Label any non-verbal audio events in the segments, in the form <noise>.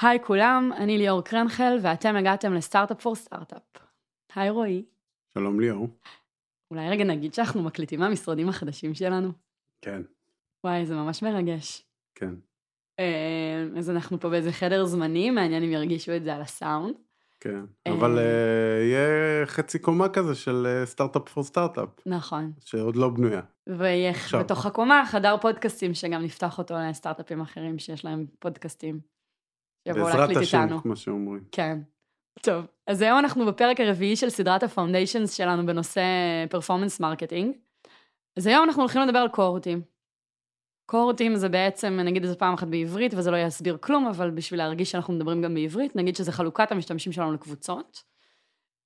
היי כולם, אני ליאור קרנחל ואתם הגעתם לסטארט-אפ פור סטארט-אפ. היי רועי. שלום ליאור. אולי רגע נגיד שאנחנו מקליטים מהמשרדים החדשים שלנו? כן. וואי, זה ממש מרגש. כן. אה, אז אנחנו פה באיזה חדר זמני, מעניין אם ירגישו את זה על הסאונד. כן, אבל אה, יהיה חצי קומה כזה של סטארט-אפ פור סטארט-אפ. נכון. שעוד לא בנויה. ויהיה בתוך הקומה חדר פודקאסטים שגם נפתח אותו לסטארט-אפים אחרים שיש להם פודקאסטים. בעזרת השם, כמו שאומרים. כן. טוב, אז היום אנחנו בפרק הרביעי של סדרת ה foundations שלנו בנושא performance marketing. אז היום אנחנו הולכים לדבר על קורטים. קורטים זה בעצם, נגיד את זה פעם אחת בעברית וזה לא יסביר כלום, אבל בשביל להרגיש שאנחנו מדברים גם בעברית, נגיד שזה חלוקת המשתמשים שלנו לקבוצות.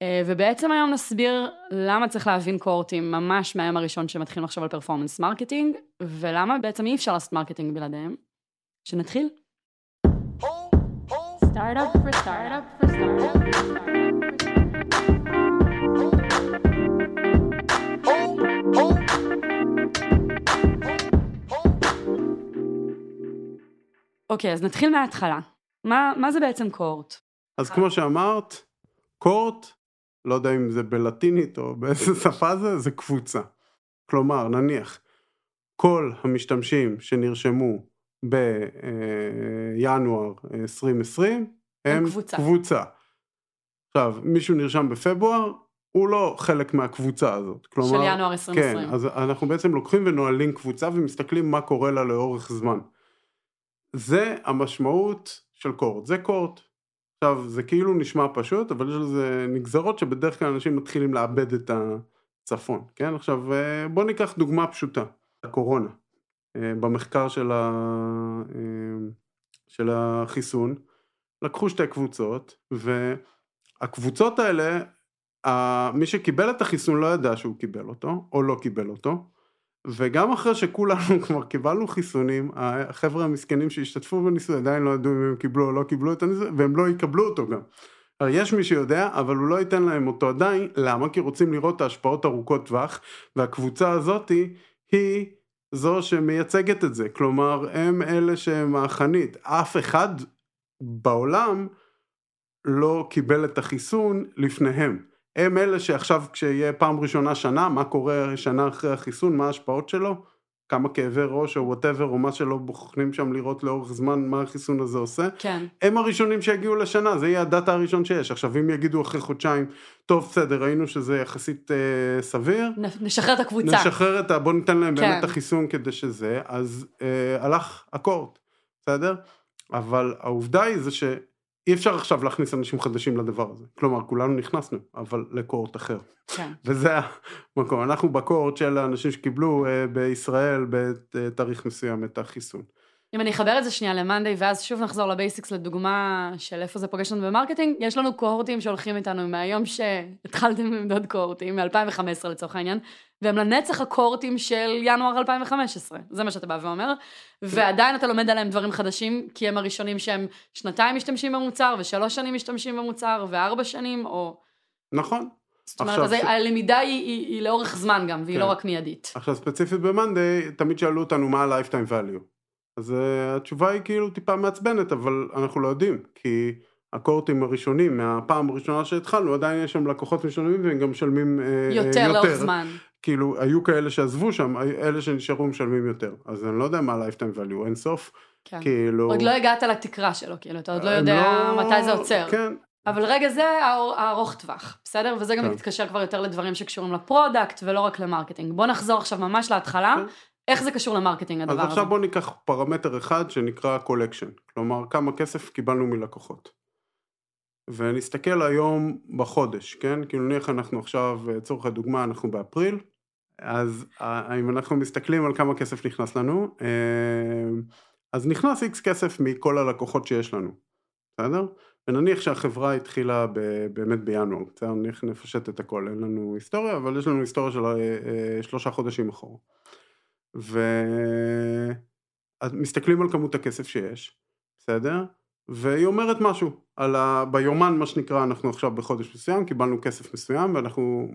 אה, ובעצם היום נסביר למה צריך להבין קורטים ממש מהיום הראשון שמתחילים לחשוב על performance marketing, ולמה בעצם אי אפשר לעשות marketing בלעדיהם. שנתחיל. Startup for startup for startup. אוקיי, אז נתחיל מההתחלה. מה, מה זה בעצם cohort? אז כמו שאמרת, cohort, לא יודע אם זה בלטינית או באיזה שפה זה, זה קבוצה. כלומר, נניח, כל המשתמשים שנרשמו בינואר 2020 הם קבוצה. קבוצה. עכשיו, מישהו נרשם בפברואר, הוא לא חלק מהקבוצה הזאת. כלומר, של ינואר 2020. כן, אז אנחנו בעצם לוקחים ונועלים קבוצה ומסתכלים מה קורה לה לאורך זמן. זה המשמעות של קורט, זה קורט. עכשיו, זה כאילו נשמע פשוט, אבל יש לזה נגזרות שבדרך כלל אנשים מתחילים לאבד את הצפון, כן? עכשיו, אה, בוא ניקח דוגמה פשוטה, הקורונה. אה, במחקר של, ה... אה, של החיסון, לקחו שתי קבוצות, והקבוצות האלה, מי שקיבל את החיסון לא ידע שהוא קיבל אותו, או לא קיבל אותו, וגם אחרי שכולנו <laughs> כבר קיבלנו חיסונים, החבר'ה המסכנים שהשתתפו בניסוי עדיין לא ידעו אם הם קיבלו או לא קיבלו את הניסוי, והם לא יקבלו אותו גם. יש מי שיודע, אבל הוא לא ייתן להם אותו עדיין, למה? כי רוצים לראות את ההשפעות ארוכות טווח, והקבוצה הזאתי היא זו שמייצגת את זה, כלומר הם אלה שהם החנית, אף אחד בעולם לא קיבל את החיסון לפניהם. הם אלה שעכשיו כשיהיה פעם ראשונה שנה, מה קורה שנה אחרי החיסון, מה ההשפעות שלו, כמה כאבי ראש או whatever או מה שלא בוחנים שם לראות לאורך זמן מה החיסון הזה עושה. כן. הם הראשונים שיגיעו לשנה, זה יהיה הדאטה הראשון שיש. עכשיו אם יגידו אחרי חודשיים, טוב בסדר, ראינו שזה יחסית אה, סביר. נשחרר את הקבוצה. נשחרר את ה... בוא ניתן להם כן. באמת את החיסון כדי שזה, אז אה, הלך ה cohort, בסדר? אבל העובדה היא זה שאי אפשר עכשיו להכניס אנשים חדשים לדבר הזה. כלומר, כולנו נכנסנו, אבל ל cohort אחר. כן. וזה המקום. אנחנו ב cohort של האנשים שקיבלו אה, בישראל בתאריך מסוים את החיסון. אם אני אחבר את זה שנייה ל monday ואז שוב נחזור ל basics לדוגמה של איפה זה פוגש לנו ב marketing, יש לנו קורטים שהולכים איתנו מהיום שהתחלתם למדוד קורטים, מ-2015 לצורך העניין, והם לנצח הקורטים של ינואר 2015, זה מה שאתה בא ואומר, ועדיין אתה לומד עליהם דברים חדשים, כי הם הראשונים שהם שנתיים משתמשים במוצר, ושלוש שנים משתמשים במוצר, וארבע שנים, או... נכון. זאת אומרת, אז ש... הלמידה היא, היא, היא לאורך זמן גם, והיא כן. לא רק מיידית. עכשיו ספציפית במאנדיי, תמיד שאלו אותנו מה ה-lifetime value. אז uh, התשובה היא כאילו טיפה מעצבנת, אבל אנחנו לא יודעים, כי הקורטים הראשונים, מהפעם הראשונה שהתחלנו, עדיין יש שם לקוחות משלמים והם גם משלמים יותר. יותר לאורך זמן. כאילו, היו כאלה שעזבו שם, אלה שנשארו משלמים יותר. אז אני לא יודע מה ה-lifetime value, אין סוף. כן. כאילו... עוד לא הגעת לתקרה שלו, כאילו, אתה עוד לא יודע לא... מתי זה עוצר. כן. אבל רגע זה הארוך טווח, בסדר? וזה גם כן. מתקשר כבר יותר לדברים שקשורים ל product ולא רק ל marketing. בוא נחזור עכשיו ממש להתחלה, כן. איך זה קשור ל marketing הדבר הזה? אז עכשיו בוא ניקח פרמטר אחד שנקרא collection, כלומר כמה כסף קיבלנו מלקוחות. ונסתכל היום בחודש, כן? כאילו נניח אנחנו עכשיו, לצורך הדוגמה, אנחנו באפריל, אז אה, אם אנחנו מסתכלים על כמה כסף נכנס לנו, אה, אז נכנס איקס כסף מכל הלקוחות שיש לנו, בסדר? ונניח שהחברה התחילה באמת בינואר, בסדר? נניח נפשט את הכל, אין לנו היסטוריה, אבל יש לנו היסטוריה של אה, שלושה חודשים אחורה. ומסתכלים על כמות הכסף שיש, בסדר? והיא אומרת משהו על ה... ביומן מה שנקרא אנחנו עכשיו בחודש מסוים קיבלנו כסף מסוים ואנחנו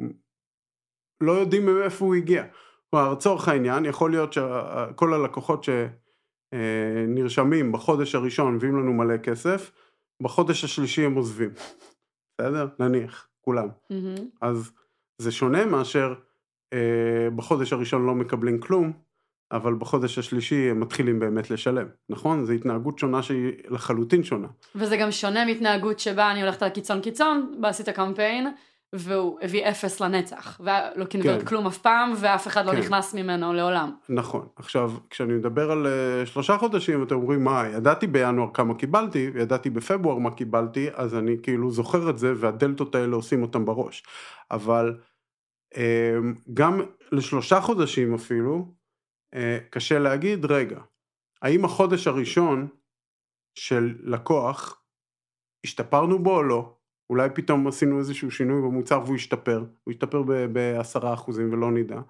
לא יודעים מאיפה הוא הגיע. כלומר לצורך העניין יכול להיות שכל הלקוחות שנרשמים בחודש הראשון מביאים לנו מלא כסף בחודש השלישי הם עוזבים, בסדר? נניח, כולם. מהמם. אז זה שונה מאשר אה, בחודש הראשון לא מקבלים כלום, אבל בחודש השלישי הם מתחילים באמת לשלם, נכון? זו התנהגות שונה שהיא לחלוטין שונה. וזה גם שונה מהתנהגות שבה אני הולכת על קיצון קיצון, בה עשית קמפיין, והוא הביא אפס לנצח, ולא קינברט כן. כלום אף פעם, ואף אחד לא כן. נכנס ממנו לעולם. נכון. עכשיו, כשאני מדבר על אה, שלושה חודשים, אתם אומרים, מה, ידעתי בינואר כמה קיבלתי, וידעתי בפברואר מה קיבלתי, אז אני כאילו זוכר את זה, והדלתות האלה עושים אותם בראש. אבל אה, גם לשלושה חודשים אפילו, אה, קשה להגיד, רגע, האם החודש הראשון של לקוח, השתפרנו בו או לא? אולי פתאום עשינו איזשהו שינוי במוצר והוא השתפר, הוא השתפר בעשרה אחוזים ולא נדע.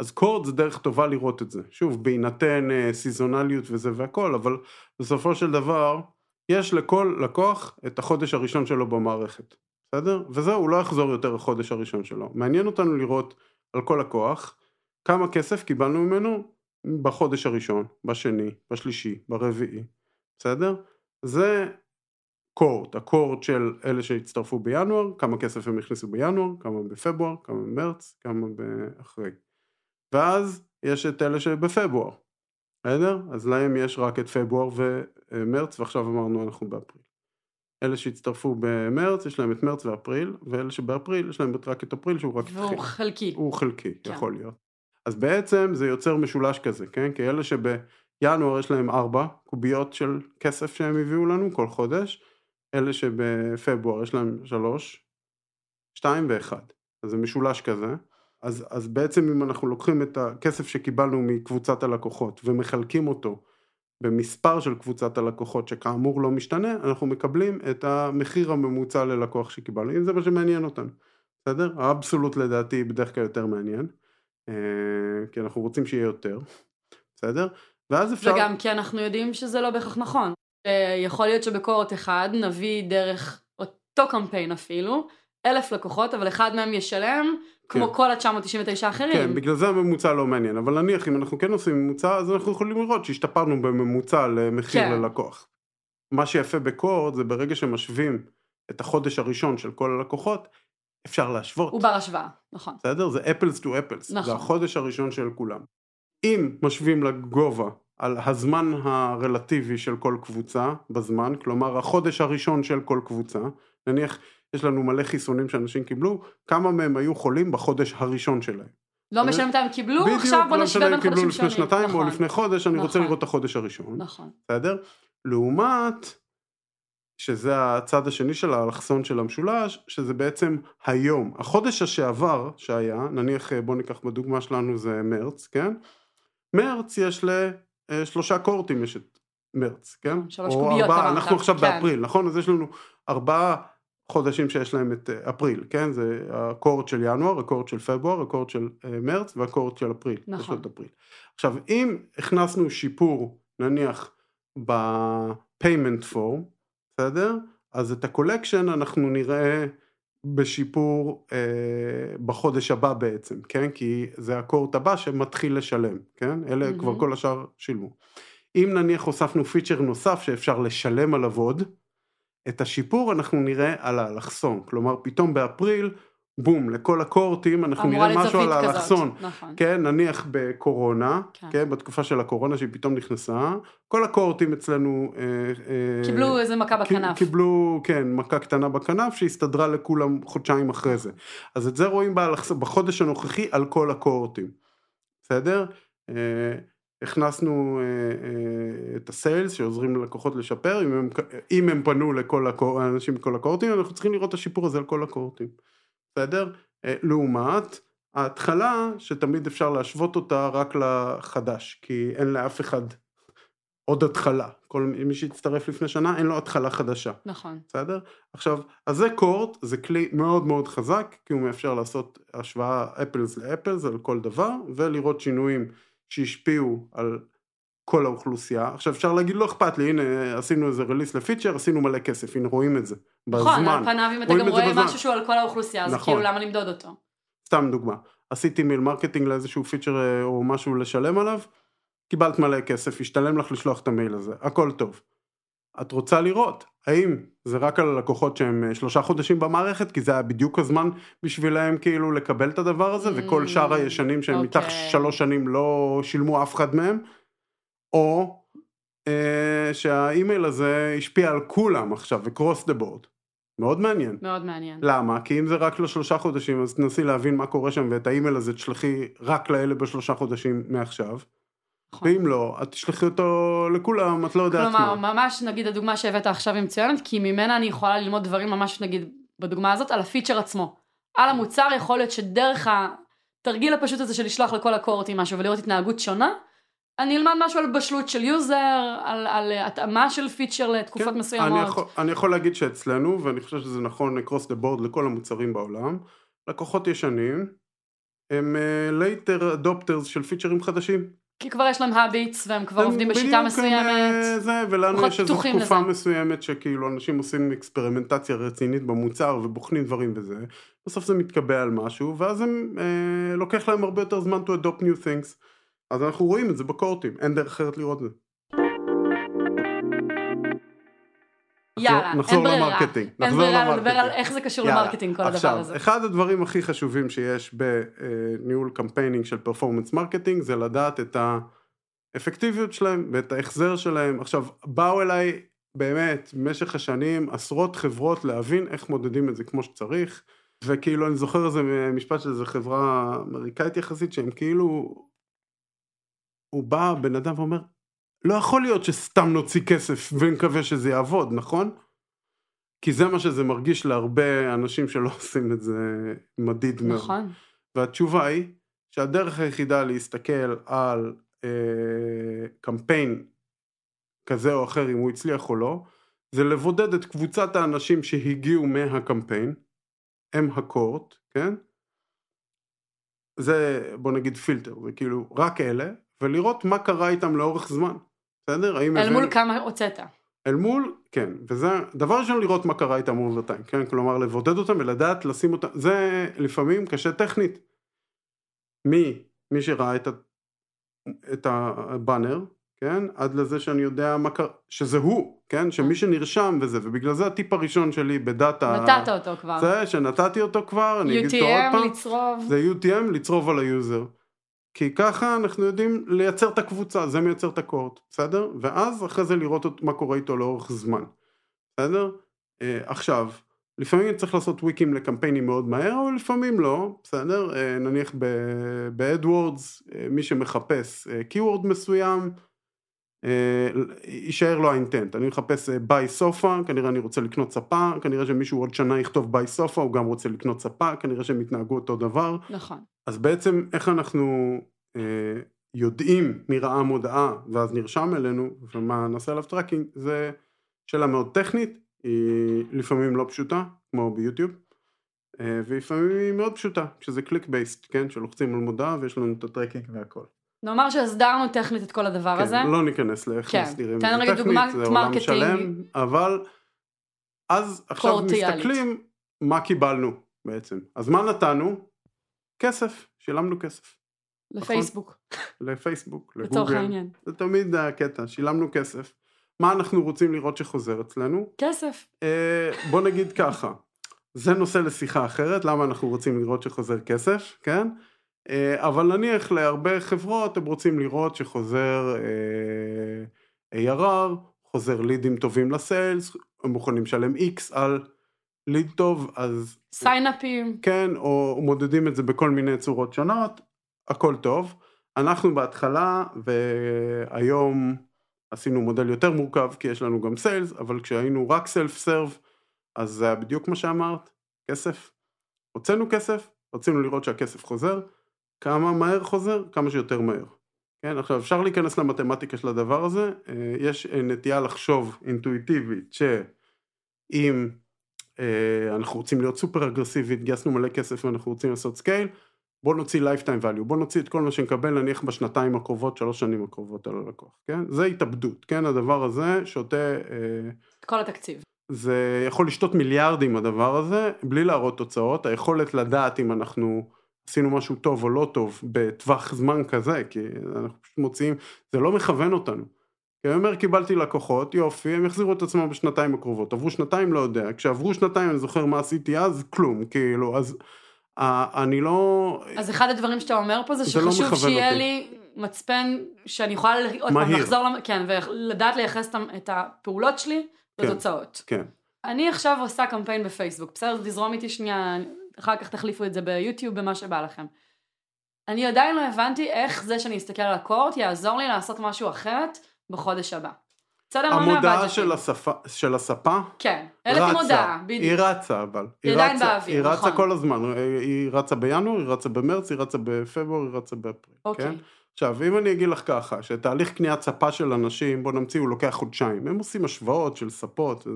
אז קורד זה דרך טובה לראות את זה. שוב, בהינתן אה, סיזונליות וזה והכל, אבל בסופו של דבר, יש לכל לקוח את החודש הראשון שלו במערכת, בסדר? וזהו, הוא לא יחזור יותר החודש הראשון שלו. מעניין אותנו לראות על כל לקוח, כמה כסף קיבלנו ממנו בחודש הראשון, בשני, בשלישי, ברביעי, בסדר? זה קורט, הקורט של אלה שהצטרפו בינואר, כמה כסף הם הכניסו בינואר, כמה בפברואר, כמה במרץ, כמה אחרי. ואז יש את אלה שבפברואר, בסדר? אז להם יש רק את פברואר ומרץ, ועכשיו אמרנו אנחנו באפריל. אלה שהצטרפו במרץ, יש להם את מרץ ואפריל, ואלה שבאפריל יש להם רק את אפריל שהוא רק התחיל. והוא חלקי. הוא חלקי, כן. יכול להיות. אז בעצם זה יוצר משולש כזה, כן? כי אלה שבינואר יש להם ארבע קוביות של כסף שהם הביאו לנו כל חודש, אלה שבפברואר יש להם שלוש, שתיים ואחד. אז זה משולש כזה. אז, אז בעצם אם אנחנו לוקחים את הכסף שקיבלנו מקבוצת הלקוחות ומחלקים אותו במספר של קבוצת הלקוחות שכאמור לא משתנה, אנחנו מקבלים את המחיר הממוצע ללקוח שקיבלנו, אם זה מה שמעניין אותנו, בסדר? האבסולוט לדעתי בדרך כלל יותר מעניין, אה, כי אנחנו רוצים שיהיה יותר, בסדר? ואז אפשר... וגם כי אנחנו יודעים שזה לא בהכרח נכון. יכול להיות שבקורות אחד נביא דרך אותו קמפיין אפילו, אלף לקוחות, אבל אחד מהם ישלם כמו כן. כל ה-999 האחרים. כן, בגלל זה הממוצע לא מעניין, אבל נניח אם אנחנו כן עושים ממוצע, אז אנחנו יכולים לראות שהשתפרנו בממוצע למחיר כן. ללקוח. מה שיפה בקורד זה ברגע שמשווים את החודש הראשון של כל הלקוחות, אפשר להשוות. הוא בר השוואה, נכון. בסדר? זה אפלס טו אפלס. נכון. זה החודש הראשון של כולם. אם משווים לגובה על הזמן הרלטיבי של כל קבוצה בזמן, כלומר החודש הראשון של כל קבוצה, נניח יש לנו מלא חיסונים שאנשים קיבלו, כמה מהם היו חולים בחודש הראשון שלהם. לא משנה מתי הם קיבלו, בדיוק, עכשיו בוא לא נשווה משנה אם בין קיבלו חודשים לפני שונים. שנתיים או נכון, לפני חודש, אני רוצה נכון. לראות את החודש הראשון, נכון. בסדר? לעומת, שזה הצד השני של האלכסון של המשולש, שזה בעצם היום. החודש שעבר שהיה, נניח בוא ניקח בדוגמה שלנו זה מרץ, כן? מרץ יש לשלושה קורטים יש את מרץ, כן? שלוש או קוביות ארבעה, אנחנו עכשיו כן. באפריל, נכון? אז יש לנו ארבעה חודשים שיש להם את אה, אפריל, כן? זה הקורט של ינואר, הקורט של פברואר, הקורט של אה, מרץ והקורט של אפריל. יש נכון. לו את אפריל. עכשיו, אם הכנסנו שיפור, נניח, ב-payment form, בסדר? אז את הקולקשן אנחנו נראה בשיפור אה, בחודש הבא בעצם, כן? כי זה הקורט הבא שמתחיל לשלם, כן? אלה מהמם. כבר כל השאר שילמו. אם נניח הוספנו פיצ'ר נוסף שאפשר לשלם עליו עוד, את השיפור אנחנו נראה על האלכסון, כלומר פתאום באפריל, בום, לכל הקורטים אנחנו נראה משהו על האלכסון, נכון. כן, נניח בקורונה, כן. כן, בתקופה של הקורונה שהיא פתאום נכנסה, כל הקורטים אצלנו אה, אה, קיבלו איזה מכה בכנף. קיבלו, כן, מכה קטנה בכנף שהסתדרה לכולם חודשיים אחרי זה. אז את זה רואים באלכס- בחודש הנוכחי על כל הקורטים, בסדר? אה, הכנסנו אה, אה, את הסיילס שעוזרים ללקוחות לשפר, אם הם, אם הם פנו לכל הקור, האנשים מכל הקורטים, אנחנו צריכים לראות את השיפור הזה על כל הקורטים, בסדר? אה, לעומת ההתחלה, שתמיד אפשר להשוות אותה רק לחדש, כי אין לאף אחד עוד התחלה. כל מי שהצטרף לפני שנה, אין לו התחלה חדשה. נכון. בסדר? עכשיו, אז זה קורט, זה כלי מאוד מאוד חזק, כי הוא מאפשר לעשות השוואה אפלס לאפלס על כל דבר, ולראות שינויים שהשפיעו על כל האוכלוסייה. עכשיו אפשר להגיד לא אכפת לי, הנה עשינו איזה release לפיצ'ר, עשינו מלא כסף, הנה רואים את זה. נכון, בזמן. על פניו אם אתה גם רואה בזמן. משהו שהוא על כל האוכלוסייה, אז נכון. כאילו למה למדוד אותו? סתם דוגמה, עשיתי mail marketing לאיזשהו פיצ'ר אה, או משהו לשלם עליו, קיבלת מלא כסף, השתלם לך לשלוח את המייל הזה, הכל טוב. את רוצה לראות האם זה רק על הלקוחות שהם אה, שלושה חודשים במערכת כי זה היה בדיוק הזמן בשבילהם כאילו לקבל את הדבר הזה וכל שאר Mm, הישנים שהם מתחת אוקיי. שלוש שנים לא שילמו אף אחד מהם או אה, שהאימייל הזה השפיע על כולם עכשיו וקרוס דה בורד מאוד מעניין מאוד מעניין. למה? כי אם זה רק לשלושה חודשים אז תנסי להבין מה קורה שם ואת האימייל הזה תשלחי רק לאלה בשלושה חודשים מעכשיו. ואם לא את תשלחי אותו לכולם את לא יודעת כלומר, מה. ממש נגיד הדוגמה שהבאת עכשיו היא מצוינת, כי ממנה אני יכולה ללמוד דברים ממש נגיד בדוגמה הזאת על הפיצ'ר עצמו. על המוצר יכול להיות שדרך התרגיל הפשוט הזה של לשלוח לכל הקורטים משהו ולראות התנהגות שונה, אני אלמד משהו על בשלות של יוזר, על, על התאמה של פיצ'ר לתקופות כן, מסוימות. אני יכול, אני יכול להגיד שאצלנו ואני חושב שזה נכון across the board לכל המוצרים בעולם לקוחות ישנים הם uh, later adopters של פיצ'רים חדשים. כי כבר יש להם habits והם כבר עובדים בשיטה הם, מסוימת. אה, זה, ולנו יש איזו תקופה לזה. מסוימת שכאילו אנשים עושים אקספרימנטציה רצינית במוצר ובוחנים דברים וזה, בסוף זה מתקבע על משהו ואז הם, אה, לוקח להם הרבה יותר זמן to adopt new things, אז אנחנו רואים את זה בקורטים, אין דרך אחרת לראות את זה. יאללה, נחזור אין ברירה. ל marketing, אין ברירה לדבר. על איך זה קשור יאללה, ל marketing כל הדבר עכשיו, הזה. אחד הדברים הכי חשובים שיש בניהול campaigning של performance marketing זה לדעת את האפקטיביות שלהם ואת ההחזר שלהם. עכשיו, באו אליי באמת במשך השנים עשרות חברות להבין איך מודדים את זה כמו שצריך, וכאילו אני זוכר איזה משפט של איזה חברה אמריקאית יחסית שהם כאילו, הוא בא בן אדם ואומר, לא יכול להיות שסתם נוציא כסף ונקווה שזה יעבוד, נכון? כי זה מה שזה מרגיש להרבה אנשים שלא <laughs> עושים את זה מדיד מאוד. נכון. והתשובה היא שהדרך היחידה להסתכל על אה, קמפיין כזה או אחר אם הוא הצליח או לא זה לבודד את קבוצת האנשים שהגיעו מהקמפיין הם הקוהורט, כן? זה בוא נגיד פילטר, זה כאילו רק אלה ולראות מה קרה איתם לאורך זמן, בסדר? האם אל מול כמה הוצאת. אל מול, כן, וזה דבר ראשון לראות מה קרה איתם over time, כן, כלומר לבודד אותם ולדעת לשים אותם, זה לפעמים קשה טכנית. מי, מי שראה את, ה, את הבאנר, כן, עד לזה שאני יודע מה קרה, שזה הוא, כן, שמי שנרשם וזה, ובגלל זה הטיפ הראשון שלי ב-data, נתת אותו כבר. זה שנתתי אותו כבר, אני אגיד אותו עוד UTM, פעם, לצרוב. זה UTM, לצרוב על היוזר. כי ככה אנחנו יודעים לייצר את הקבוצה, זה מייצר את הקוהורט, בסדר? ואז אחרי זה לראות מה קורה איתו לאורך זמן, בסדר? אה, עכשיו, לפעמים צריך לעשות tweakים לקמפיינים מאוד מהר, אבל לפעמים לא, בסדר? אה, נניח ב-AdWords, מי שמחפש keyword מסוים, אה, יישאר לו ה-intent, אני מחפש אה, buy sofa, כנראה אני רוצה לקנות ספה, כנראה שמישהו עוד שנה יכתוב buy sofa, הוא גם רוצה לקנות ספה, כנראה שהם יתנהגו אותו דבר, נכון. אז בעצם איך אנחנו אה, יודעים מי ראה מודעה ואז נרשם אלינו ומה נעשה עליו tracking זה שאלה מאוד טכנית, היא לפעמים לא פשוטה כמו ביוטיוב אה, ולפעמים היא מאוד פשוטה כשזה קליק בייסט, כן, שלוחצים על מודעה ויש לנו את הטראקינג והכל. נאמר שהסדרנו טכנית את כל הדבר הזה. כן, לא ניכנס לאיך כן, מסדירים את זה טכנית, דוגמת זה עולם מרקטינג. שלם, אבל אז עכשיו קורטיאלית. מסתכלים מה קיבלנו בעצם. אז מה נתנו? כסף, שילמנו כסף. לפייסבוק, לפייסבוק, לצורך לגוגל, העניין. זה תמיד הקטע, שילמנו כסף. מה אנחנו רוצים לראות שחוזר אצלנו? כסף. אה, בוא נגיד ככה, זה נושא לשיחה אחרת, למה אנחנו רוצים לראות שחוזר כסף, כן? אה, אבל נניח להרבה חברות הם רוצים לראות שחוזר אה, ARR, חוזר לידים טובים לסיילס, הם מוכנים לשלם X על ליד טוב, אז סיינאפים. כן, או מודדים את זה בכל מיני צורות שונות, הכל טוב. אנחנו בהתחלה, והיום עשינו מודל יותר מורכב, כי יש לנו גם סיילס, אבל כשהיינו רק סלף סרב, אז זה היה בדיוק מה שאמרת, כסף. הוצאנו כסף, רצינו לראות שהכסף חוזר, כמה מהר חוזר? כמה שיותר מהר. כן, עכשיו אפשר להיכנס למתמטיקה של הדבר הזה, אה, יש אה, נטייה לחשוב אינטואיטיבית שאם אה, אנחנו רוצים להיות סופר אגרסיביים, גייסנו מלא כסף ואנחנו רוצים לעשות scale, בוא נוציא lifetime value, בוא נוציא את כל מה שנקבל נניח בשנתיים הקרובות, שלוש שנים הקרובות על הלקוח, כן? זה התאבדות, כן? הדבר הזה שותה, את כל התקציב. זה יכול לשתות מיליארדים הדבר הזה, בלי להראות תוצאות, היכולת לדעת אם אנחנו עשינו משהו טוב או לא טוב בטווח זמן כזה, כי אנחנו פשוט מוציאים, זה לא מכוון אותנו, כי אני אומר קיבלתי לקוחות, יופי, הם יחזירו את עצמם בשנתיים הקרובות. עברו שנתיים, לא יודע. כשעברו שנתיים אני זוכר מה עשיתי אז, כלום, כאילו, אז אני לא... אז אחד הדברים שאתה אומר פה זה זה לא שחשוב מכוון שיהיה אותי. לי מצפן שאני יכולה עוד פעם מהיר. לחזור, למ- כן, ולדעת לייחס את הפעולות שלי כן. לתוצאות. כן, אני עכשיו עושה קמפיין בפייסבוק, בסדר? תזרום איתי שנייה, אחר כך תחליפו את זה ביוטיוב, במה שבא לכם. אני עדיין לא הבנתי איך זה שאני אסתכל על הקורט יעזור לי לעשות משהו אחרת בחודש הבא. בסדר? לא המודעה. של, השפה, של הספה כן, העליתי מודעה, היא בדיוק. רצה אבל. היא עדיין רצה- באוויר, היא רצה נכון. כל הזמן, היא רצה בינואר, היא רצה במרץ, היא רצה בפברואר, היא רצה באפריל. אוקיי. כן? עכשיו, אם אני אגיד לך ככה, שתהליך קניית ספה של אנשים, בוא נמציא, הוא לוקח חודשיים. הם עושים השוואות של ספות, אה,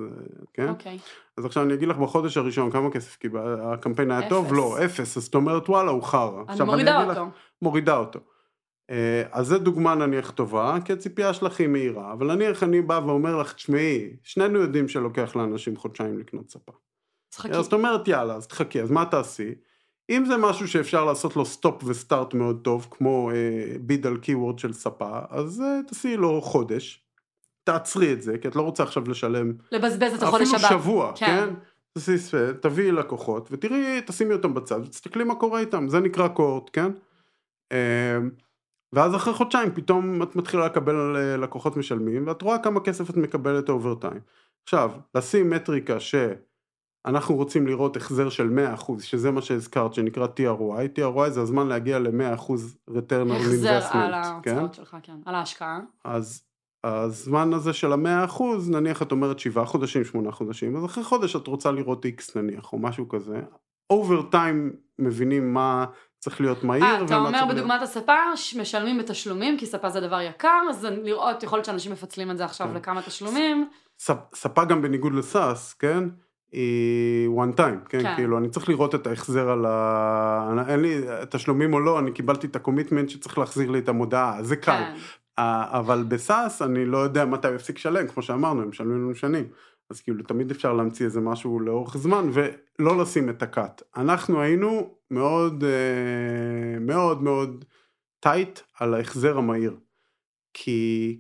כן? אוקיי. אז עכשיו אני אגיד לך בחודש הראשון כמה כסף קיבל, הקמפיין היה טוב? אפס. לא, אפס, אז זאת אומרת וואלה הוא חרא. אני מורידה לך- אותו. מורידה אותו. אה, אז זה דוגמה נניח טובה, כי הציפייה שלך היא מהירה, אבל נניח אני בא ואומר לך, תשמעי, שנינו יודעים שלוקח לאנשים חודשיים לקנות ספה. אז את אומרת יאללה, אז תחכי, אז מה תעשי? אם זה משהו שאפשר לעשות לו stop ו-start מאוד טוב, כמו אה, bid על keyword של ספה, אז אה, תעשי לו חודש, תעצרי את זה, כי את לא רוצה עכשיו לשלם לבזבז את החודש הבא. אפילו שבוע, כן. כן? תעשי ספה, תביאי לקוחות, ותראי, תשימי אותם בצד, ותסתכלי מה קורה איתם, זה נקרא קוהורט, כן? אה, ואז אחרי חודשיים פתאום את מתחילה לקבל אה, לקוחות משלמים, ואת רואה כמה כסף את מקבלת over time. עכשיו, לשים מטריקה שאנחנו רוצים לראות החזר של 100%, שזה מה שהזכרת, שנקרא TROI, TROI זה הזמן להגיע ל-100% return on החזר investment, על כן? ההוצאות שלך, כן. על ההשקעה. אז הזמן הזה של המאה אחוז, נניח את אומרת שבעה חודשים, שמונה חודשים, אז אחרי חודש את רוצה לראות איקס נניח, או משהו כזה. אובר טיים מבינים מה צריך להיות מהיר. אה, אתה אומר צריך להיות- בדוגמת הספה, משלמים בתשלומים, כי ספה זה דבר יקר, אז לראות, יכול להיות שאנשים מפצלים את זה עכשיו כן. לכמה תשלומים. ספ- ספה גם בניגוד ל-SaaS, כן? היא one time, כן? כן. כאילו, אני צריך לראות את ההחזר על ה... אני- אין לי תשלומים או לא, אני קיבלתי את ה-commitment שצריך להחזיר לי את המודעה, זה קל. כן. אה, אבל ב-SaaS אני לא יודע מתי הוא יפסיק לשלם, כמו שאמרנו, הם משלמים לנו שנים. אז כאילו תמיד אפשר להמציא איזה משהו לאורך זמן ולא לשים את ה-cut. אנחנו היינו מאוד אה, מאוד מאוד tight על ההחזר המהיר. כי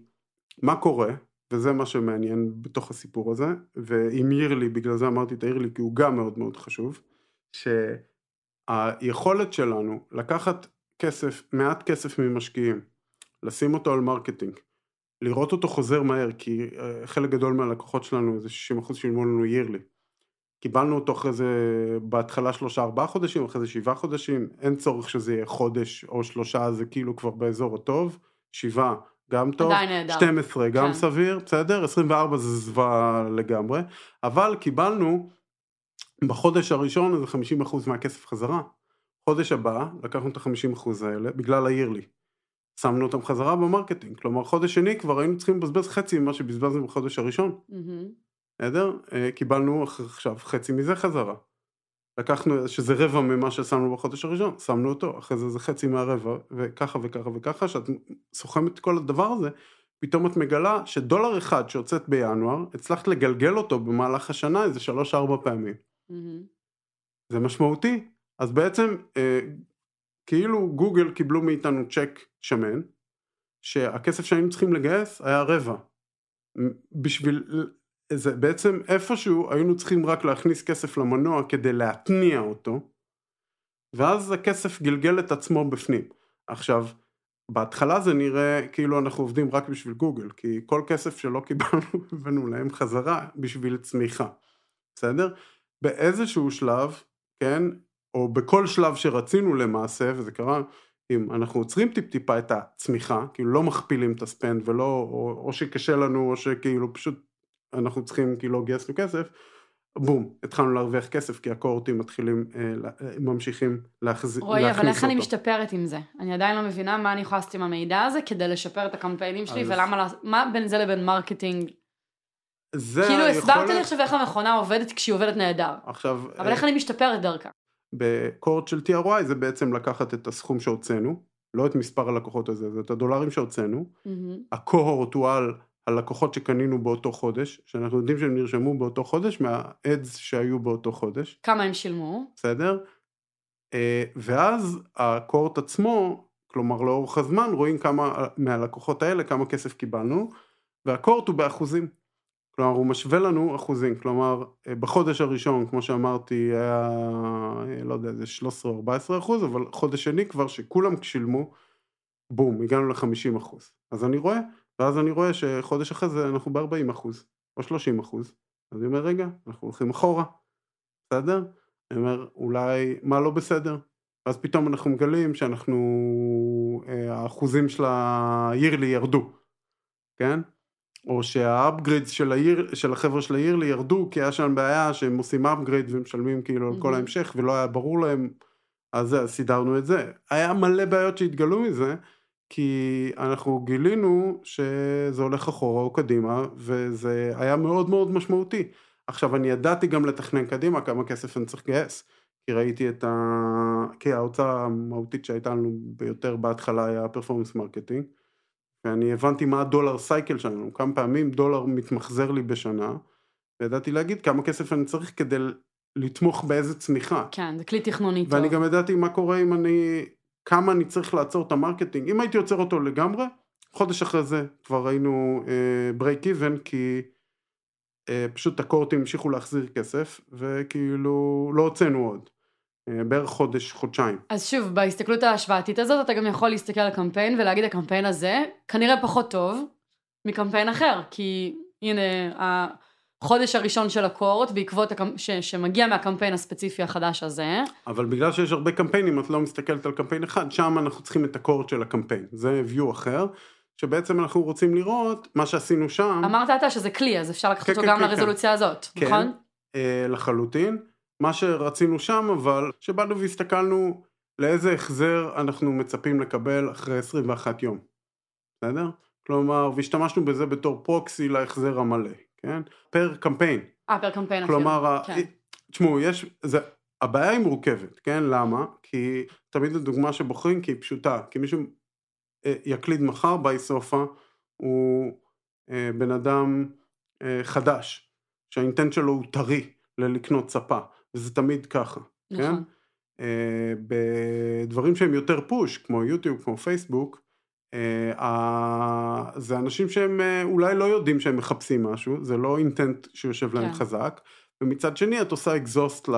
מה קורה, וזה מה שמעניין בתוך הסיפור הזה, ועם yearly, בגלל זה אמרתי את ה-yearly, כי הוא גם מאוד מאוד חשוב, שהיכולת שלנו לקחת כסף, מעט כסף ממשקיעים, לשים אותו על marketing, לראות אותו חוזר מהר, כי אה, חלק גדול מהלקוחות שלנו, זה 60% שילמו לנו yearly. קיבלנו אותו אחרי זה, בהתחלה שלושה ארבעה חודשים, אחרי זה שבעה חודשים, אין צורך שזה יהיה חודש או שלושה, זה כאילו כבר באזור הטוב, שבעה גם טוב, עדיין נהדר. 12 גם כן. סביר, בסדר, 24 זה זוועה לגמרי, אבל קיבלנו בחודש הראשון איזה 50% מהכסף חזרה. חודש הבא לקחנו את ה-50% האלה בגלל ה-yearly. שמנו אותם חזרה ב-marketing, כלומר חודש שני כבר היינו צריכים לבזבז חצי ממה שבזבזנו בחודש הראשון. בסדר? אה, קיבלנו עכשיו חצי מזה חזרה. לקחנו, שזה רבע ממה ששמנו בחודש הראשון, שמנו אותו, אחרי זה זה חצי מהרבע, וככה וככה וככה, שאת סוכמת את כל הדבר הזה, פתאום את מגלה שדולר אחד שהוצאת בינואר, הצלחת לגלגל אותו במהלך השנה איזה שלוש-ארבע פעמים. מהמם. זה משמעותי. אז בעצם, אה, כאילו גוגל קיבלו מאיתנו צ'ק שמן, שהכסף שהיינו צריכים לגייס היה רבע. בשביל, זה בעצם איפשהו היינו צריכים רק להכניס כסף למנוע כדי להתניע אותו, ואז הכסף גלגל את עצמו בפנים. עכשיו, בהתחלה זה נראה כאילו אנחנו עובדים רק בשביל גוגל, כי כל כסף שלא קיבלנו <laughs> הבאנו להם חזרה בשביל צמיחה, בסדר? באיזשהו שלב, כן, או בכל שלב שרצינו למעשה, וזה קרה, אם אנחנו עוצרים טיפ טיפה את הצמיחה, כאילו לא מכפילים את הספנד ולא, או, או שקשה לנו, או שכאילו פשוט אנחנו צריכים, כאילו לא גייסנו כסף, בום, התחלנו להרוויח כסף, כי הקורטים מתחילים, אה, לה- אה, ממשיכים להחז... רועי, להכניס אבל איך אני אותו. משתפרת עם זה? אני עדיין לא מבינה מה אני יכולה לעשות עם המידע הזה כדי לשפר את הקמפיינים שלי, אז- ולמה, לעשות- מה בין זה לבין מרקטינג? זה כאילו הסברת היכולת- לי עכשיו איך המכונה עובדת כשהיא עובדת נהדר. עכשיו, אבל אה, איך אני משתפרת דרכה? בקורט של TRY זה בעצם לקחת את הסכום שהוצאנו, לא את מספר הלקוחות הזה, זה את הדולרים שהוצאנו, מהמם. הקוהורט הוא על הלקוחות שקנינו באותו חודש, שאנחנו יודעים שהם נרשמו באותו חודש מהאדס שהיו באותו חודש, כמה הם שילמו? בסדר? אה, ואז הקורט עצמו, כלומר לאורך הזמן, רואים כמה מהלקוחות האלה, כמה כסף קיבלנו, והקורט הוא באחוזים. כלומר, הוא משווה לנו אחוזים, כלומר, אה, בחודש הראשון, כמו שאמרתי, היה, אה, לא יודע, זה 13 או 14 אחוז, אבל חודש שני כבר שכולם שילמו, בום, הגענו ל-50 אחוז. אז אני רואה, ואז אני רואה שחודש אחרי זה אנחנו ב-40 אחוז, או 30 אחוז. אז אני אומר, רגע, אנחנו הולכים אחורה, בסדר? אני אומר, אולי, מה לא בסדר? ואז פתאום אנחנו מגלים שאנחנו, אה, האחוזים של ה-yearly ירדו, כן? או שהאפגרידס של, העיר, של החבר'ה של העירלי ירדו, כי היה שם בעיה שהם עושים אפגריד ומשלמים כאילו על כל ההמשך, ולא היה ברור להם, אז זה, סידרנו את זה. היה מלא בעיות שהתגלו מזה, כי אנחנו גילינו שזה הולך אחורה או קדימה, וזה היה מאוד מאוד משמעותי. עכשיו, אני ידעתי גם לתכנן קדימה כמה כסף אני צריך לגייס. כי ראיתי את ה... כי ההוצאה המהותית שהייתה לנו ביותר בהתחלה היה performance marketing. ואני הבנתי מה הדולר cycle שלנו, כמה פעמים דולר מתמחזר לי בשנה, וידעתי להגיד כמה כסף אני צריך כדי לתמוך באיזה צמיחה. כן, זה כלי תכנוני טוב. ואני גם ידעתי מה קורה אם אני, כמה אני צריך לעצור את ה-marketing. אם הייתי עוצר אותו לגמרי, חודש אחרי זה כבר היינו break uh, even, כי אה, פשוט הקוהורטים המשיכו להחזיר כסף, וכאילו לא הוצאנו עוד. אה, בערך חודש, חודשיים. אז שוב, בהסתכלות ההשוואתית הזאת, אתה גם יכול להסתכל על הקמפיין ולהגיד הקמפיין הזה כנראה פחות טוב מקמפיין אחר, כי הנה החודש הראשון של הקורט בעקבות הקמפ... ש... שמגיע מהקמפיין הספציפי החדש הזה. אבל בגלל שיש הרבה קמפיינים, את לא מסתכלת על קמפיין אחד, שם אנחנו צריכים את הקורט של הקמפיין, זה view אחר. שבעצם אנחנו רוצים לראות מה שעשינו שם. אמרת אתה שזה כלי, אז אפשר לקחת כן, אותו כן, גם כן, לרזולוציה כן. הזאת, כן, נכון? אה, לחלוטין. מה שרצינו שם אבל, שבאנו והסתכלנו לאיזה החזר אנחנו מצפים לקבל אחרי 21 יום, בסדר? כלומר, והשתמשנו בזה בתור proxy להחזר המלא, כן? פר קמפיין. אה, פר קמפיין כלומר, אפילו, כן. תשמעו, יש, זה, הבעיה היא מורכבת, כן? למה? כי תמיד הדוגמה שבוחרים כי היא פשוטה, כי מישהו אה, יקליד מחר ב- IKEA ספה הוא אה, בן אדם אה, חדש, שה intent שלו הוא טרי לקנות ספה. וזה תמיד ככה, כן? נכון. כן? Uh, בדברים שהם יותר push, כמו יוטיוב, כמו פייסבוק, זה אנשים שהם uh, אולי לא יודעים שהם מחפשים משהו, זה לא אינטנט שיושב להם כן. חזק, ומצד שני את עושה אקזוסט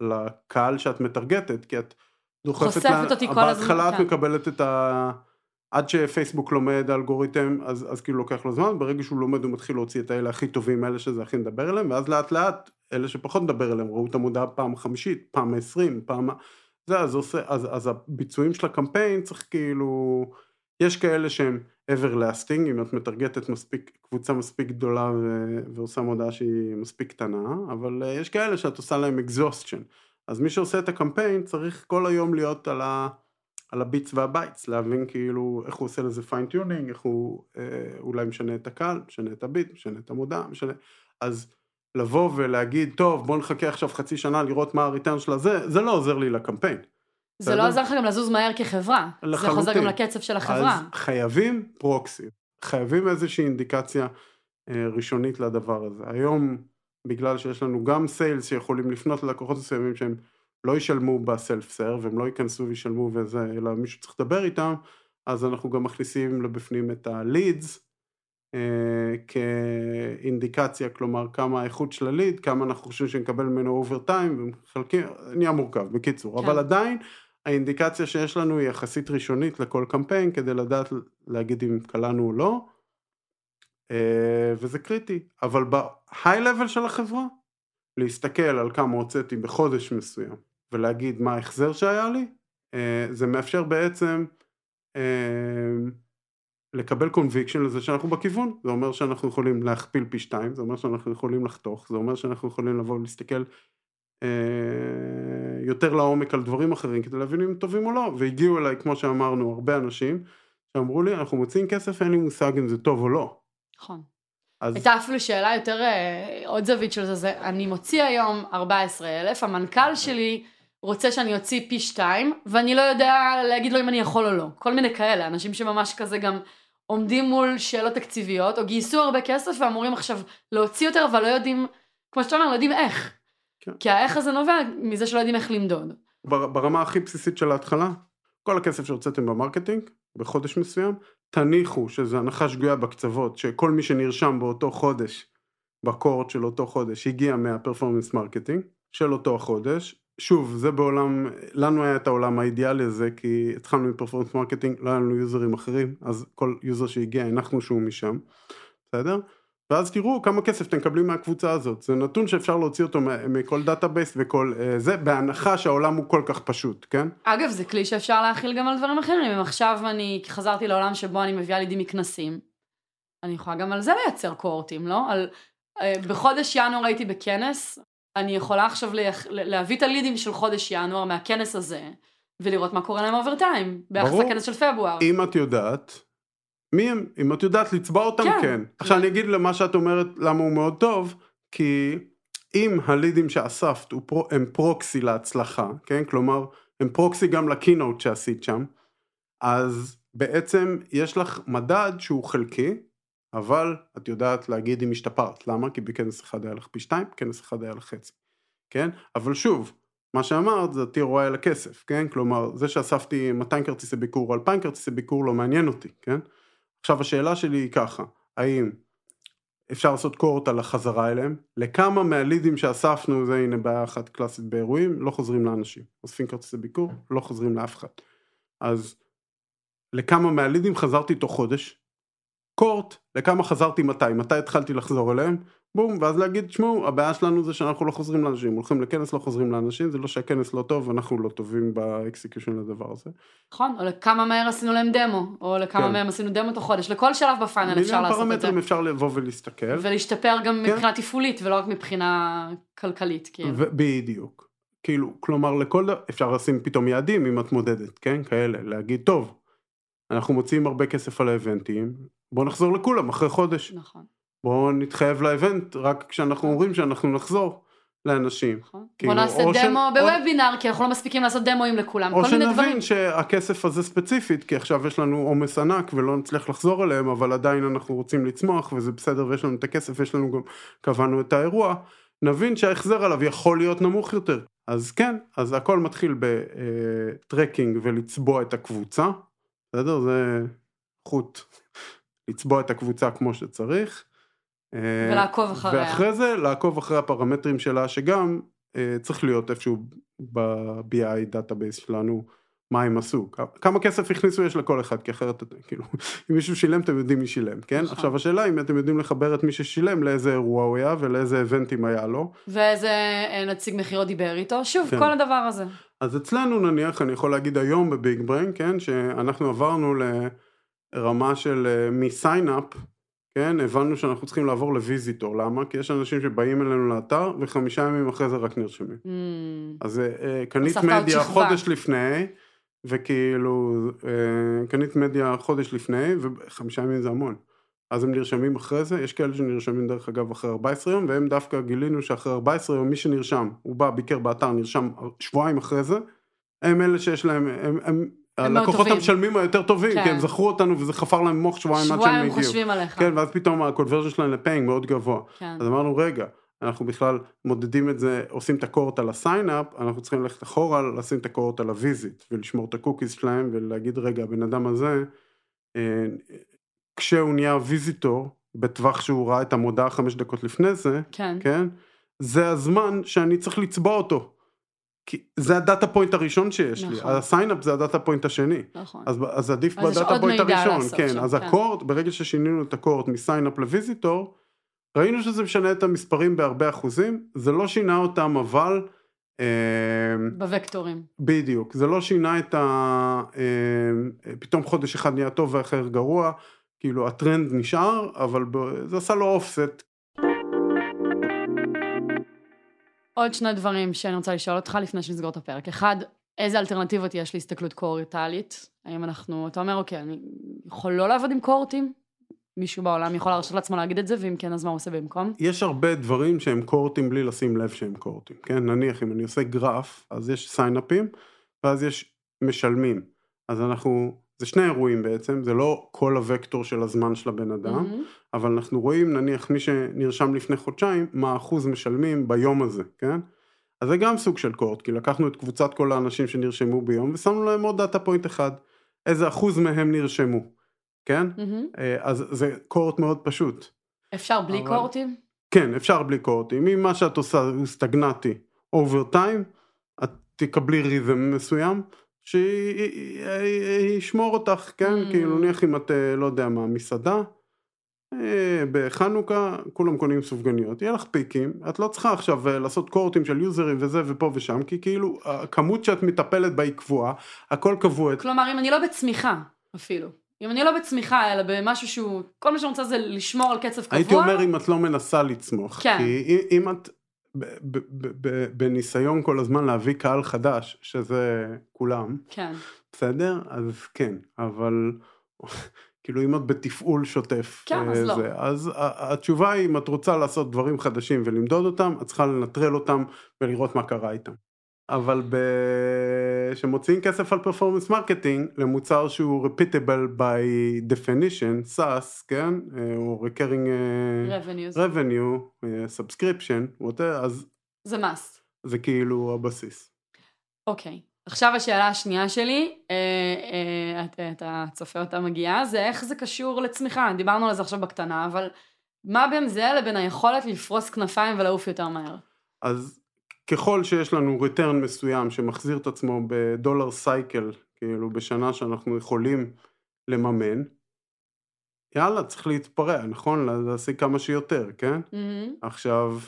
לקהל שאת מטרגטת, כי את דוחפת, חושפת לה, אותי כל הזמן, בהתחלה את כן. מקבלת את ה... עד שפייסבוק לומד אלגוריתם אז, אז כאילו לוקח לו זמן, ברגע שהוא לומד הוא מתחיל להוציא את האלה הכי טובים, אלה שזה הכי נדבר אליהם, ואז לאט לאט אלה שפחות נדבר אליהם ראו את המודעה פעם חמישית, פעם עשרים, פעם... זה אז עושה, אז, אז הביצועים של הקמפיין צריך כאילו, יש כאלה שהם everlasting, אם את מטרגטת מספיק, קבוצה מספיק גדולה ו, ועושה מודעה שהיא מספיק קטנה, אבל אה, יש כאלה שאת עושה להם exhaustion, אז מי שעושה את הקמפיין צריך כל היום להיות על ה... על ה bits וה bytes, להבין כאילו איך הוא עושה לזה fine-tuning, איך הוא אה, אולי משנה את הקהל, משנה את ה bid, משנה את המודעה, משנה... אז לבוא ולהגיד, טוב, בוא נחכה עכשיו חצי שנה לראות מה ה return של הזה, זה לא עוזר לי לקמפיין. זה לא עוזר לך גם לזוז מהר כחברה, לחלוטין. זה עוזר גם לקצב של החברה. אז חייבים proxy, חייבים איזושהי אינדיקציה אה, ראשונית לדבר הזה. היום, בגלל שיש לנו גם sales שיכולים לפנות ללקוחות מסוימים שהם לא ישלמו ב self-serve, הם לא ייכנסו וישלמו וזה, אלא מישהו צריך לדבר איתם, אז אנחנו גם מכניסים לבפנים את ה leads אה, כאינדיקציה, כלומר כמה האיכות של ה lead, כמה אנחנו חושבים שנקבל ממנו over time, ומחלקים, נהיה מורכב, בקיצור, כן. אבל עדיין האינדיקציה שיש לנו היא יחסית ראשונית לכל קמפיין, כדי לדעת להגיד אם קלענו או לא, אה, וזה קריטי, אבל ב high level של החברה, להסתכל על כמה הוצאתי בחודש מסוים, ולהגיד מה ההחזר שהיה לי, אה, זה מאפשר בעצם אה, לקבל conviction לזה שאנחנו בכיוון, זה אומר שאנחנו יכולים להכפיל פי שתיים, זה אומר שאנחנו יכולים לחתוך, זה אומר שאנחנו יכולים לבוא ולהסתכל יותר לעומק על דברים אחרים כדי להבין אם הם טובים או לא, והגיעו אליי כמו שאמרנו הרבה אנשים שאמרו לי אנחנו מוצאים כסף אין לי מושג אם זה טוב או לא. נכון. אז... הייתה אפילו שאלה יותר, עוד זווית של זה, זה אני מוציא היום 14 אלף, המנכ"ל שלי רוצה שאני אוציא פי שתיים, ואני לא יודע להגיד לו אם אני יכול או לא. כל מיני כאלה, אנשים שממש כזה גם עומדים מול שאלות תקציביות, או גייסו הרבה כסף ואמורים עכשיו להוציא יותר, אבל לא יודעים, כמו שאתה אומר, לא יודעים איך. כן. כי האיך הזה נובע מזה שלא יודעים איך למדוד. ברמה הכי בסיסית של ההתחלה, כל הכסף שהוצאתם ב marketing, בחודש מסוים, תניחו שזו הנחה שגויה בקצוות, שכל מי שנרשם באותו חודש, ב cohort של אותו חודש, הגיע מה performance marketing של אותו החודש. שוב, זה בעולם, לנו היה את העולם האידיאלי הזה, כי התחלנו מ performance marketing, לא היה לנו יוזרים אחרים, אז כל user שהגיע, הנחנו שהוא משם, בסדר? ואז תראו כמה כסף אתם מקבלים מהקבוצה הזאת, זה נתון שאפשר להוציא אותו מכל database וכל uh, זה, בהנחה שהעולם הוא כל כך פשוט, כן? אגב, זה כלי שאפשר להחיל גם על דברים אחרים, אם עכשיו אני חזרתי לעולם שבו אני מביאה לידים מכנסים, אני יכולה גם על זה לייצר cohortים, לא? על, uh, בחודש ינואר הייתי בכנס, אני יכולה עכשיו להח... להביא את הלידים של חודש ינואר מהכנס הזה, ולראות מה קורה להם over time, ביחס לכנס של פברואר. אם את יודעת, מי הם? אם את יודעת לצבע אותם, כן. כן. עכשיו אני אגיד למה שאת אומרת למה הוא מאוד טוב, כי אם הלידים שאספת הם פרוקסי להצלחה, כן? כלומר, הם פרוקסי גם לקינוט שעשית שם, אז בעצם יש לך מדד שהוא חלקי, אבל את יודעת להגיד אם השתפרת, למה? כי בכנס אחד היה לך פי שתיים, בכנס אחד היה לך חצי, כן? אבל שוב, מה שאמרת זה TROI על הכסף, כן? כלומר, זה שאספתי 200 כרטיסי ביקור או 2,000 כרטיסי ביקור לא מעניין אותי, כן? עכשיו השאלה שלי היא ככה, האם אפשר לעשות קורט על החזרה אליהם? לכמה מהלידים שאספנו, זה הנה בעיה אחת קלאסית באירועים, לא חוזרים לאנשים. אוספים כרטיסי ביקור, לא חוזרים לאף אחד. אז לכמה מהלידים חזרתי תוך חודש? קורט, לכמה חזרתי מתי? מתי התחלתי לחזור אליהם? בום, ואז להגיד, תשמעו, הבעיה שלנו זה שאנחנו לא חוזרים לאנשים, הולכים לכנס, לא חוזרים לאנשים, זה לא שהכנס לא טוב, אנחנו לא טובים ב execution לדבר הזה. נכון, או לכמה מהר עשינו להם דמו, או לכמה כן. מהם עשינו דמו תוך חודש, לכל שלב ב funnel אפשר לעשות את זה. מיליון פרמטרים אפשר לבוא ולהסתכל. ולהשתפר גם כן. מבחינה תפעולית, ולא רק מבחינה כלכלית, כאילו. בדיוק. כאילו, כלומר, לכל דבר, אפשר לשים פתאום יעדים אם את מודדת, כן? כאלה, להגיד, טוב, אנחנו מוציאים הרבה כסף על ה eventים, בוא נחזור לכולם אחרי חודש. נכון. בואו נתחייב לאבנט רק כשאנחנו אומרים שאנחנו נחזור לאנשים. נכון. כאילו, בוא נעשה דמו ש... בוובינר, או... כי אנחנו לא מספיקים לעשות דמוים לכולם, או שנבין שהכסף הזה ספציפית, כי עכשיו יש לנו עומס ענק ולא נצליח לחזור אליהם, אבל עדיין אנחנו רוצים לצמוח וזה בסדר ויש לנו את הכסף, יש לנו גם, קבענו את האירוע, נבין שההחזר עליו יכול להיות נמוך יותר. אז כן, אז הכל מתחיל בטרקינג ולצבוע את הקבוצה, בסדר? זהו, לצבוע את הקבוצה כמו שצריך. אה, ולעקוב אחריה. ואחרי זה לעקוב אחרי הפרמטרים שלה שגם אה, צריך להיות איפשהו ב-BI database שלנו מה הם עשו, כמה כסף הכניסו יש לכל אחד, כי אחרת כאילו אם מישהו שילם אתם יודעים מי שילם, כן? נכון. עכשיו השאלה אם אתם יודעים לחבר את מי ששילם לאיזה אירוע הוא היה ולאיזה eventים היה לו. ואיזה אה, נציג מכירות דיבר איתו, שוב כן. כל הדבר הזה. אז אצלנו נניח אני יכול להגיד היום בביג בריין, כן, שאנחנו עברנו לרמה של מ-sign up כן, הבנו שאנחנו צריכים לעבור לוויזיטור, למה? כי יש אנשים שבאים אלינו לאתר וחמישה ימים אחרי זה רק נרשמים. Mm. אז אה, קנית מדיה חודש לפני, וכאילו, אה, קנית מדיה חודש לפני, וחמישה ימים זה המון. אז הם נרשמים אחרי זה, יש כאלה שנרשמים דרך אגב אחרי 14 יום, והם דווקא גילינו שאחרי 14 יום מי שנרשם, הוא בא, ביקר באתר, נרשם שבועיים אחרי זה, הם אלה שיש להם, הם, הם הלקוחות המשלמים היותר טובים, כן. כי הם זכרו אותנו וזה חפר להם מוח שבועיים עד שהם הגיעו. שבועיים חושבים עליך. כן, ואז פתאום ה conversion שלהם ל paying מאוד גבוה. כן. אז אמרנו, רגע, אנחנו בכלל מודדים את זה, עושים את ה cohort על ה sign-up, אנחנו צריכים ללכת אחורה, לשים את ה cohort על ה visit, ולשמור את ה cookies שלהם, ולהגיד, רגע, הבן אדם הזה, אה, כשהוא נהיה visitor, בטווח שהוא ראה את המודעה חמש דקות לפני זה, כן. כן? זה הזמן שאני צריך לצבוע אותו. כי זה ה data point הראשון שיש נכון. לי, ה sign-up זה ה data point השני, נכון. אז, אז עדיף אז ב data point הראשון, כן, שם, אז כן. ה cohort, ברגע ששינינו את ה cohort מ sign-up ל visitor, ראינו שזה משנה את המספרים בהרבה אחוזים, זה לא שינה אותם אבל... אה, בוקטורים. בדיוק, זה לא שינה את ה... אה, פתאום חודש אחד נהיה טוב ואחר גרוע, כאילו הטרנד נשאר, אבל זה עשה לו אופסט, עוד שני דברים שאני רוצה לשאול אותך לפני שנסגור את הפרק. אחד, איזה אלטרנטיבות יש להסתכלות קורטלית? האם אנחנו, אתה אומר, אוקיי, אני יכול לא לעבוד עם קורטים? מישהו בעולם יכול להרשות לעצמו להגיד את זה, ואם כן, אז מה הוא עושה במקום? יש הרבה דברים שהם קורטים בלי לשים לב שהם קורטים, כן? נניח אם אני עושה גרף, אז יש סיינאפים, ואז יש משלמים. אז אנחנו זה שני אירועים בעצם, זה לא כל הוקטור של הזמן של הבן אדם, mm-hmm. אבל אנחנו רואים נניח מי שנרשם לפני חודשיים, מה אחוז משלמים ביום הזה, כן? אז זה גם סוג של cohort, כי לקחנו את קבוצת כל האנשים שנרשמו ביום ושמנו להם עוד data point אחד, איזה אחוז מהם נרשמו. כן? אה, אז זה cohort מאוד פשוט. אפשר בלי אבל- cohortים? כן, אפשר בלי cohortים. אם מה שאת עושה הוא סטגנטי over time, את תקבלי rhythm מסוים שישמור אותך, כן? Mm. כאילו נניח אם את, אה, לא יודע מה, מסעדה, אה, בחנוכה כולם קונים סופגניות, יהיה לך peakים, את לא צריכה עכשיו אה, לעשות cohortים של יוזרים וזה ופה ושם, כי כאילו הכמות שאת מטפלת בה היא קבועה, הכל קבוע, כלומר, אם אני לא בצמיחה, אפילו. אם אני לא בצמיחה, אלא במשהו שהוא, כל מה שאני רוצה זה לשמור על קצב קבוע. הייתי אומר אם את לא מנסה לצמוח. כן. כי אם- אם את בניסיון כל הזמן להביא קהל חדש, שזה כולם, כן. בסדר? אז כן, אבל <laughs> כאילו אם את בתפעול שוטף, כן, אה, אז לא. זה, אז ה- התשובה היא אם את רוצה לעשות דברים חדשים ולמדוד אותם, את צריכה לנטרל אותם ולראות מה קרה איתם. אבל כשמוציאים כסף על performance marketing למוצר שהוא repeatable by definition, SaaS, כן? אה, או recurring אה, revenues. revenue, אה, subscription, whatever, אז זה must. זה כאילו הבסיס. אוקיי. עכשיו השאלה השנייה שלי, אתה, אתה צופה אותה מגיעה, זה איך זה קשור לצמיחה. דיברנו על זה עכשיו בקטנה, אבל מה בין זה לבין היכולת לפרוס כנפיים ולעוף יותר מהר? אז ככל שיש לנו return מסוים שמחזיר את עצמו בדולר סייקל, כאילו בשנה שאנחנו יכולים לממן, יאללה, צריך להתפרע, נכון? להשיג כמה שיותר, כן? מהמם. עכשיו,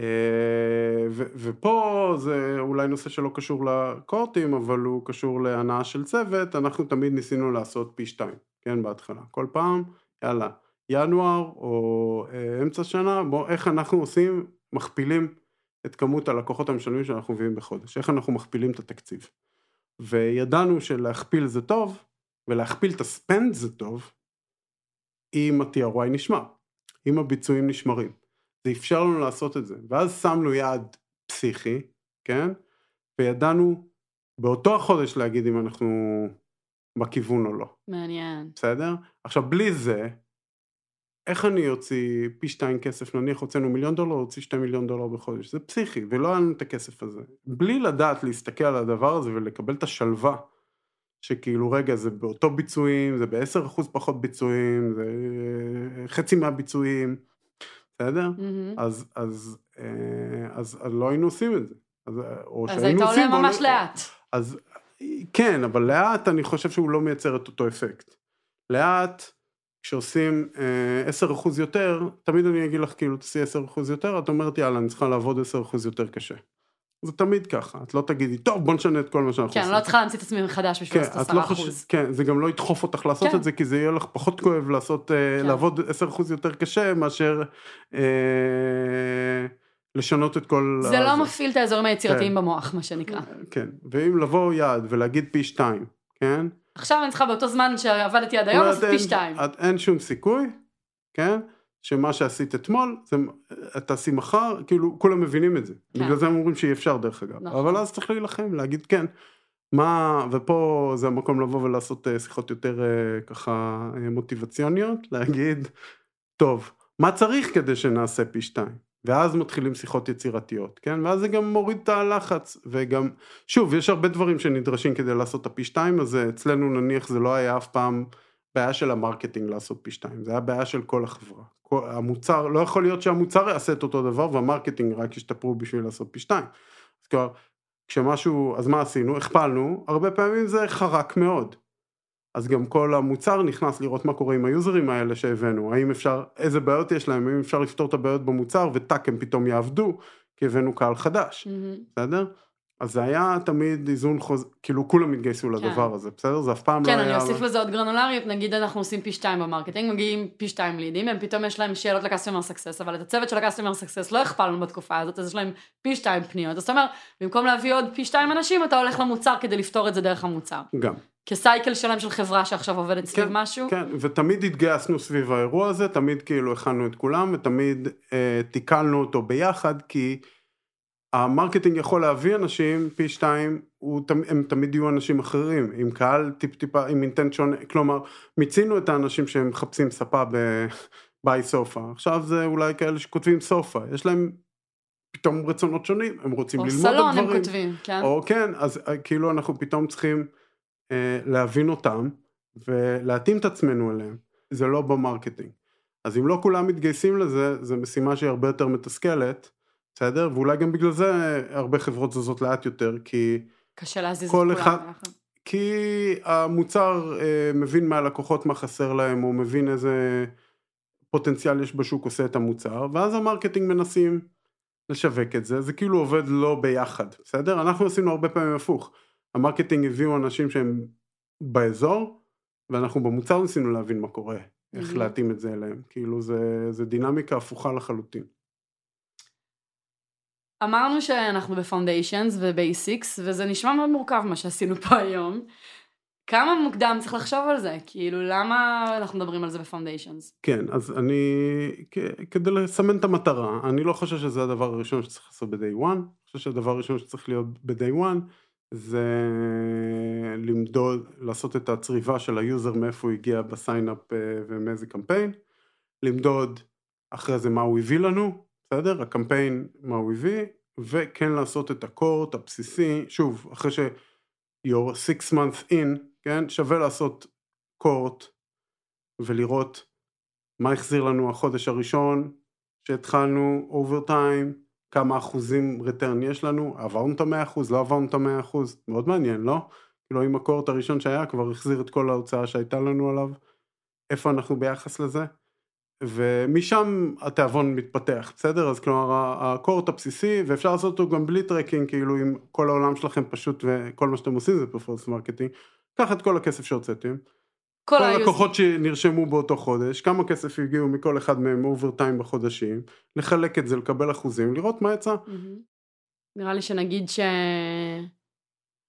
אה, ו- ופה זה אולי נושא שלא קשור לקורטים, אבל הוא קשור להנאה של צוות, אנחנו תמיד ניסינו לעשות פי שתיים, כן, בהתחלה. כל פעם, יאללה, ינואר או אה, אמצע שנה, בוא, איך אנחנו עושים, מכפילים את כמות הלקוחות המשלמים שאנחנו מביאים בחודש, איך אנחנו מכפילים את התקציב. וידענו שלהכפיל זה טוב, ולהכפיל את הספנד זה טוב, אם ה-TRY נשמר, אם הביצועים נשמרים. זה אפשר לנו לעשות את זה. ואז שמנו יעד פסיכי, כן? וידענו באותו החודש להגיד אם אנחנו בכיוון או לא, מעניין. בסדר? עכשיו בלי זה, איך אני אוציא פי שתיים כסף, נניח הוצאנו מיליון דולר, הוציא שתי מיליון דולר בחודש, זה פסיכי, ולא היה לנו את הכסף הזה. בלי לדעת להסתכל על הדבר הזה ולקבל את השלווה, שכאילו רגע זה באותו ביצועים, זה ב-10% פחות ביצועים, זה חצי מהביצועים, בסדר? מהמם. אז, אז, אה, אז, אז לא היינו עושים את זה. אז, אה, או אז היית עולה ממש או- לאט. אז כן, אבל לאט אני חושב שהוא לא מייצר את אותו אפקט. לאט, כשעושים אה, 10% יותר, תמיד אני אגיד לך כאילו תעשי 10% יותר, את אומרת יאללה אני צריכה לעבוד 10% יותר קשה. זה תמיד ככה, את לא תגידי טוב בוא נשנה את כל מה שאנחנו כן, עושים. אני לא צריכה להמציא את עצמי מחדש בשביל כן, לעשות את לא עשרה חושב, אחוז. כן, זה גם לא ידחוף אותך לעשות כן. את זה, כי זה יהיה לך פחות כואב לעשות, אה, כן. לעבוד 10% יותר קשה מאשר אה, לשנות את כל... זה לא. מפעיל את האזורים היצירתיים כן. במוח, מה שנקרא. כן, ואם לבוא יעד ולהגיד פי שתיים, כן? עכשיו אני צריכה באותו זמן שעבדתי עד היום אין- פי שתיים. את- אין שום סיכוי, כן? שמה שעשית אתמול, זה, תעשי מחר, כאילו כולם מבינים את זה. כן. בגלל זה הם אומרים שאי אפשר דרך אגב. נכון. אבל אז צריך להילחם, להגיד כן. מה, ופה זה המקום לבוא ולעשות אה, שיחות יותר אה, ככה אה, מוטיבציוניות, להגיד, טוב, מה צריך כדי שנעשה פי שתיים? ואז מתחילים שיחות יצירתיות, כן? ואז זה גם מוריד את הלחץ, וגם, שוב, יש הרבה דברים שנדרשים כדי לעשות את הפי שתיים, אז אה, אצלנו נניח זה לא היה אף פעם בעיה של ה marketing לעשות פי שתיים, זה היה בעיה של כל החברה. כל, המוצר, לא יכול להיות שהמוצר יעשה את אותו דבר והמרקטינג רק ישתפרו בשביל לעשות פי שתיים. אז כבר, כשמשהו, אז מה עשינו? הכפלנו, הרבה פעמים זה חרק מאוד. אז גם כל המוצר נכנס לראות מה קורה עם היוזרים האלה שהבאנו, האם אפשר, איזה בעיות יש להם, האם אפשר לפתור את הבעיות במוצר וטאק הם פתאום יעבדו, כי הבאנו קהל חדש, מהמם. בסדר? אז זה היה תמיד איזון חוז... כאילו כולם התגייסו לדבר הזה, בסדר? זה אף פעם כן, לא אני היה... אוסיף לזה עוד גרנולריות, נגיד אנחנו עושים פי שתיים ב marketing, מגיעים פי שתיים לידים, הם פתאום יש להם שאלות ל customer success, אבל את הצוות של ה customer success לא הכפלנו בתקופה הזאת, אז יש להם פי שתיים פניות, אז זאת אומרת, במקום להביא עוד פי שתיים אנשים, אתה הולך למוצר כדי לפתור את זה דרך המוצר. גם. כ cycle שלם של חברה שעכשיו עובדת סביב כן, משהו. כן, ותמיד התגייסנו סביב האירוע הזה, תמיד כאילו הכנו את כולם, ותמיד אה, תיקלנו אותו ביחד, כי ה marketing יכול להביא אנשים פי שתיים, הוא, הם תמיד יהיו אנשים אחרים, עם קהל טיפ טיפה, עם intent שונה, כלומר, מיצינו את האנשים שהם מחפשים ספה <laughs> buy sofa, עכשיו זה אולי כאלה שכותבים sofa, יש להם פתאום רצונות שונים, הם רוצים או ללמוד על סלון דברים. הם כותבים, כן. או כן, אז אה, כאילו אנחנו פתאום צריכים להבין אותם ולהתאים את עצמנו אליהם, זה לא ב marketing. אז אם לא כולם מתגייסים לזה, זו משימה שהיא הרבה יותר מתסכלת, בסדר? ואולי גם בגלל זה הרבה חברות זזות לאט יותר, כי... קשה להזיז את כולם. אחד, כי המוצר אה, מבין מהלקוחות מה חסר להם, או מבין איזה פוטנציאל יש בשוק עושה את המוצר, ואז ה marketing מנסים לשווק את זה, זה כאילו עובד לא ביחד, בסדר? אנחנו עשינו הרבה פעמים הפוך. ה marketing הביאו אנשים שהם באזור, ואנחנו במוצר ניסינו להבין מה קורה, איך להתאים את זה אליהם, כאילו זה, זה דינמיקה הפוכה לחלוטין. אמרנו שאנחנו ב foundations ו basics, וזה נשמע מאוד מורכב מה שעשינו פה היום. כמה מוקדם צריך לחשוב על זה? כאילו, למה אנחנו מדברים על זה ב foundations? כן, אז אני, כדי לסמן את המטרה, אני לא חושב שזה הדבר הראשון שצריך לעשות ב-day one, אני חושב שהדבר הראשון שצריך להיות ב-day one זה למדוד, לעשות את הצריבה של היוזר מאיפה הוא הגיע ב sign up אה, ומאיזה קמפיין, למדוד אחרי זה מה הוא הביא לנו, בסדר? הקמפיין מה הוא הביא, וכן לעשות את ה cohort הבסיסי, שוב, אחרי ש... you're six months in, כן? שווה לעשות cohort ולראות מה החזיר לנו החודש הראשון שהתחלנו over time, כמה אחוזים return יש לנו, עברנו את המאה אחוז, לא עברנו את המאה אחוז, מאוד מעניין, לא? כאילו אם ה cohort הראשון שהיה כבר החזיר את כל ההוצאה שהייתה לנו עליו, איפה אנחנו ביחס לזה? ומשם התיאבון מתפתח, בסדר? אז כלומר ה cohort הבסיסי, ואפשר לעשות אותו גם בלי tracking, כאילו אם כל העולם שלכם פשוט וכל מה שאתם עושים זה performance marketing, קח את כל הכסף שהוצאתם, כל, כל הלקוחות שנרשמו באותו חודש, כמה כסף הגיעו מכל אחד מהם over time בחודשים, לחלק את זה, לקבל אחוזים, לראות מה יצא. נראה לי שנגיד ש...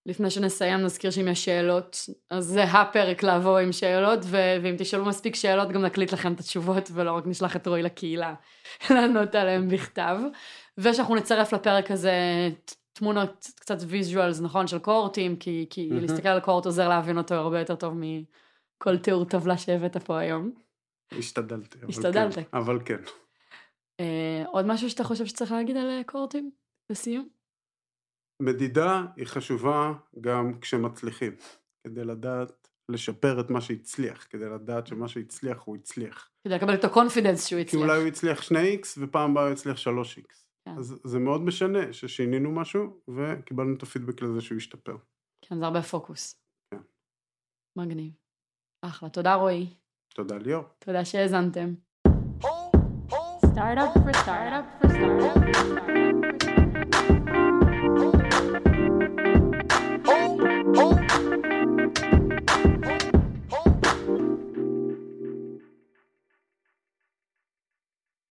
לפני שנסיים נזכיר שאם יש שאלות, אז זה הפרק לעבור עם שאלות, ו- ואם תשאלו מספיק שאלות גם נקליט לכם את התשובות, ולא רק נשלח את רועי לקהילה <laughs> לענות עליהן בכתב. ושאנחנו נצרף לפרק הזה תמונות קצת visuals, נכון, של קוהורטים, כי, כי mm-hmm. להסתכל על cohort עוזר להבין אותו הרבה יותר טוב מכל תיאור טבלה שהבאת פה היום. השתדלתי. השתדלת. כן, אבל כן. Uh, עוד משהו שאתה חושב שצריך להגיד על אה, קוהורטים? לסיום? מדידה היא חשובה גם כשמצליחים, כדי לדעת לשפר את מה שהצליח, כדי לדעת שמה שהצליח הוא הצליח. כדי לקבל את ה confidence שהוא הצליח. כי אולי הוא הצליח 2x ופעם הבאה הוא הצליח 3x. כן. אז זה מאוד משנה ששינינו משהו וקיבלנו את הפידבק לזה שהוא השתפר. כן, זה הרבה פוקוס. כן. מגניב. אחלה. תודה רועי. תודה ליאור. תודה שהאזנתם. Start up for start up for start up.